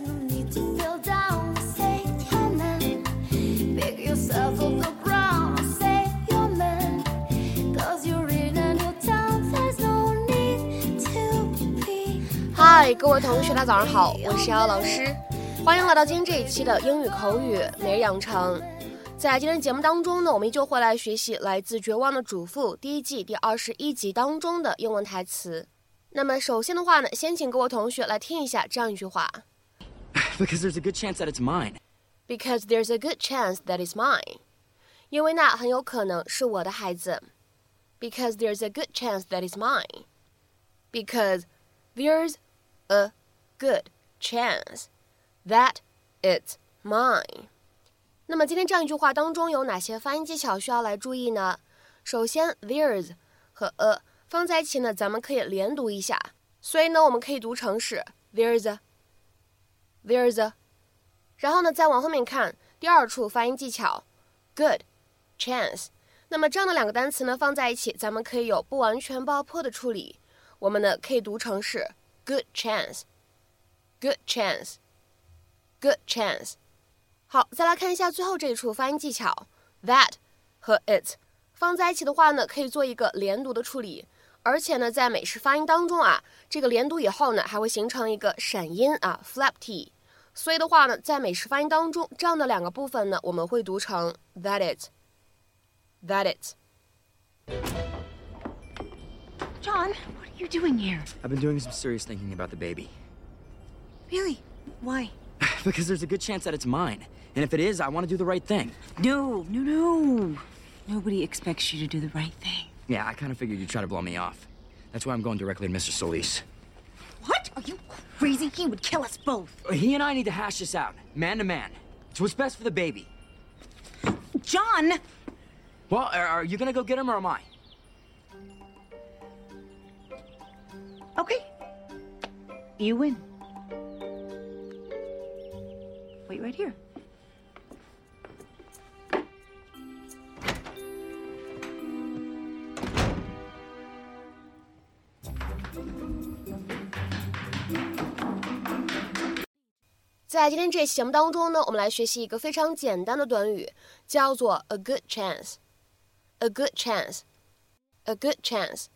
need to feel down say calming pick yourself off the ground and say you're man cause you're in and your down there's no need to be hi 各位同学大家早上好我是姚老师。欢迎来到今天这一期的英语口语每日养成。在今天节目当中呢我们依旧会来学习来自绝望的主妇第一季第二十一集当中的英文台词。那么首先的话呢先请各位同学来听一下这样一句话。Because there's a good chance that it's mine. ：Because there's a good chance that it's mine，因为那很有可能是我的孩子。Because there's a good chance that it's mine。Because there's a good chance that it's mine。那么今天这样一句话当中有哪些发音技巧需要来注意呢？首先，there's 和 a 放在一起呢，咱们可以连读一下，所以呢，我们可以读成是 there's There's a。然后呢，再往后面看第二处发音技巧，good chance。那么这样的两个单词呢放在一起，咱们可以有不完全爆破的处理，我们呢可以读成是 good chance，good chance，good chance。好，再来看一下最后这一处发音技巧，that 和 it 放在一起的话呢，可以做一个连读的处理，而且呢，在美式发音当中啊，这个连读以后呢，还会形成一个闪音啊，flap t。所以的话呢，在美式发音当中，这样的两个部分呢，我们会读成 that it，that it。 John, what are you doing here? I've been doing some serious thinking about the baby. Really? Why? Because there's a good chance that it's mine. And if it is, I want to do the right thing. No, no, no. Nobody expects you to do the right thing. Yeah, I kind of figured you'd try to blow me off. That's why I'm going directly to Mr. Solis. Crazy? He would kill us both. He and I need to hash this out, man to man. It's what's best for the baby. John! Well, are, are you gonna go get him or am I? Okay. You win. Wait right here. 在今天这期节目当中呢，我们来学习一个非常简单的短语，叫做 a good chance。a good chance，a good chance。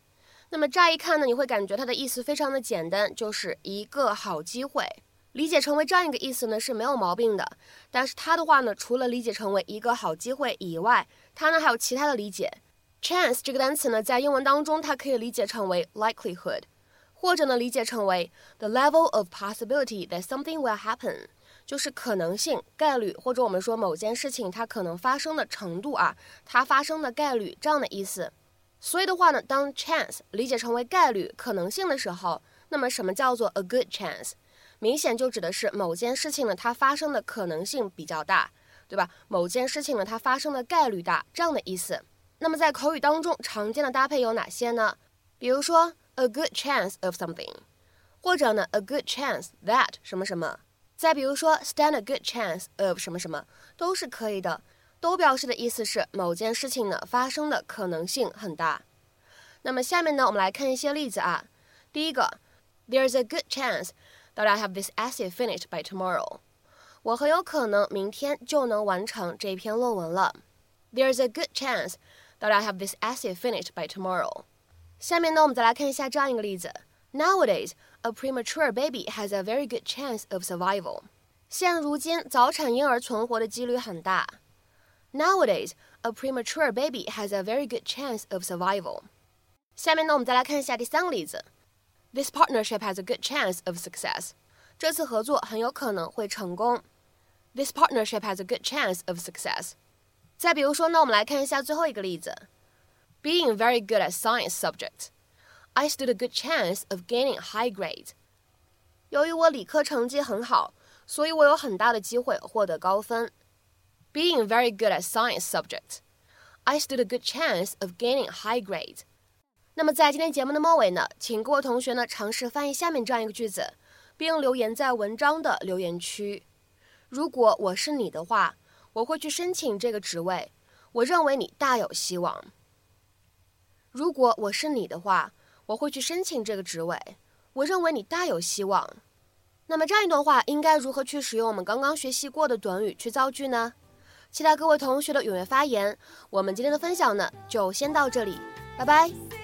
那么乍一看呢，你会感觉它的意思非常的简单，就是一个好机会。理解成为这样一个意思呢是没有毛病的。但是它的话呢，除了理解成为一个好机会以外，它呢还有其他的理解。chance 这个单词呢，在英文当中它可以理解成为 likelihood。或者呢，理解成为 the level of possibility that something will happen，就是可能性、概率，或者我们说某件事情它可能发生的程度啊，它发生的概率这样的意思。所以的话呢，当 chance 理解成为概率、可能性的时候，那么什么叫做 a good chance？明显就指的是某件事情呢，它发生的可能性比较大，对吧？某件事情呢，它发生的概率大这样的意思。那么在口语当中常见的搭配有哪些呢？比如说。a good chance of something，或者呢，a good chance that 什么什么。再比如说，stand a good chance of 什么什么，都是可以的，都表示的意思是某件事情呢发生的可能性很大。那么下面呢，我们来看一些例子啊。第一个，There's a good chance that I have this essay finished by tomorrow。我很有可能明天就能完成这篇论文了。There's a good chance that I have this essay finished by tomorrow。 下面呢，我们再来看一下这样一个例子：Nowadays, a premature baby has a very good chance of survival. 现如今，早产婴儿存活的几率很大。Nowadays, a premature baby has a very good chance of survival. 下面呢，我们再来看一下第三个例子：This partnership has a good chance of success. 这次合作很有可能会成功。This partnership has a good chance of success. 再比如说呢，我们来看一下最后一个例子。 Being very good at science subjects, I stood a good chance of gaining high grades. 由于我理科成绩很好，所以我有很大的机会获得高分。Being very good at science subjects, I stood a good chance of gaining high grades. 那么在今天节目的末尾呢，请各位同学呢尝试翻译下面这样一个句子，并留言在文章的留言区。如果我是你的话，我会去申请这个职位。我认为你大有希望。 如果我是你的话，我会去申请这个职位。我认为你大有希望。那么这样一段话应该如何去使用我们刚刚学习过的短语去造句呢？期待各位同学的踊跃发言。我们今天的分享呢，就先到这里，拜拜。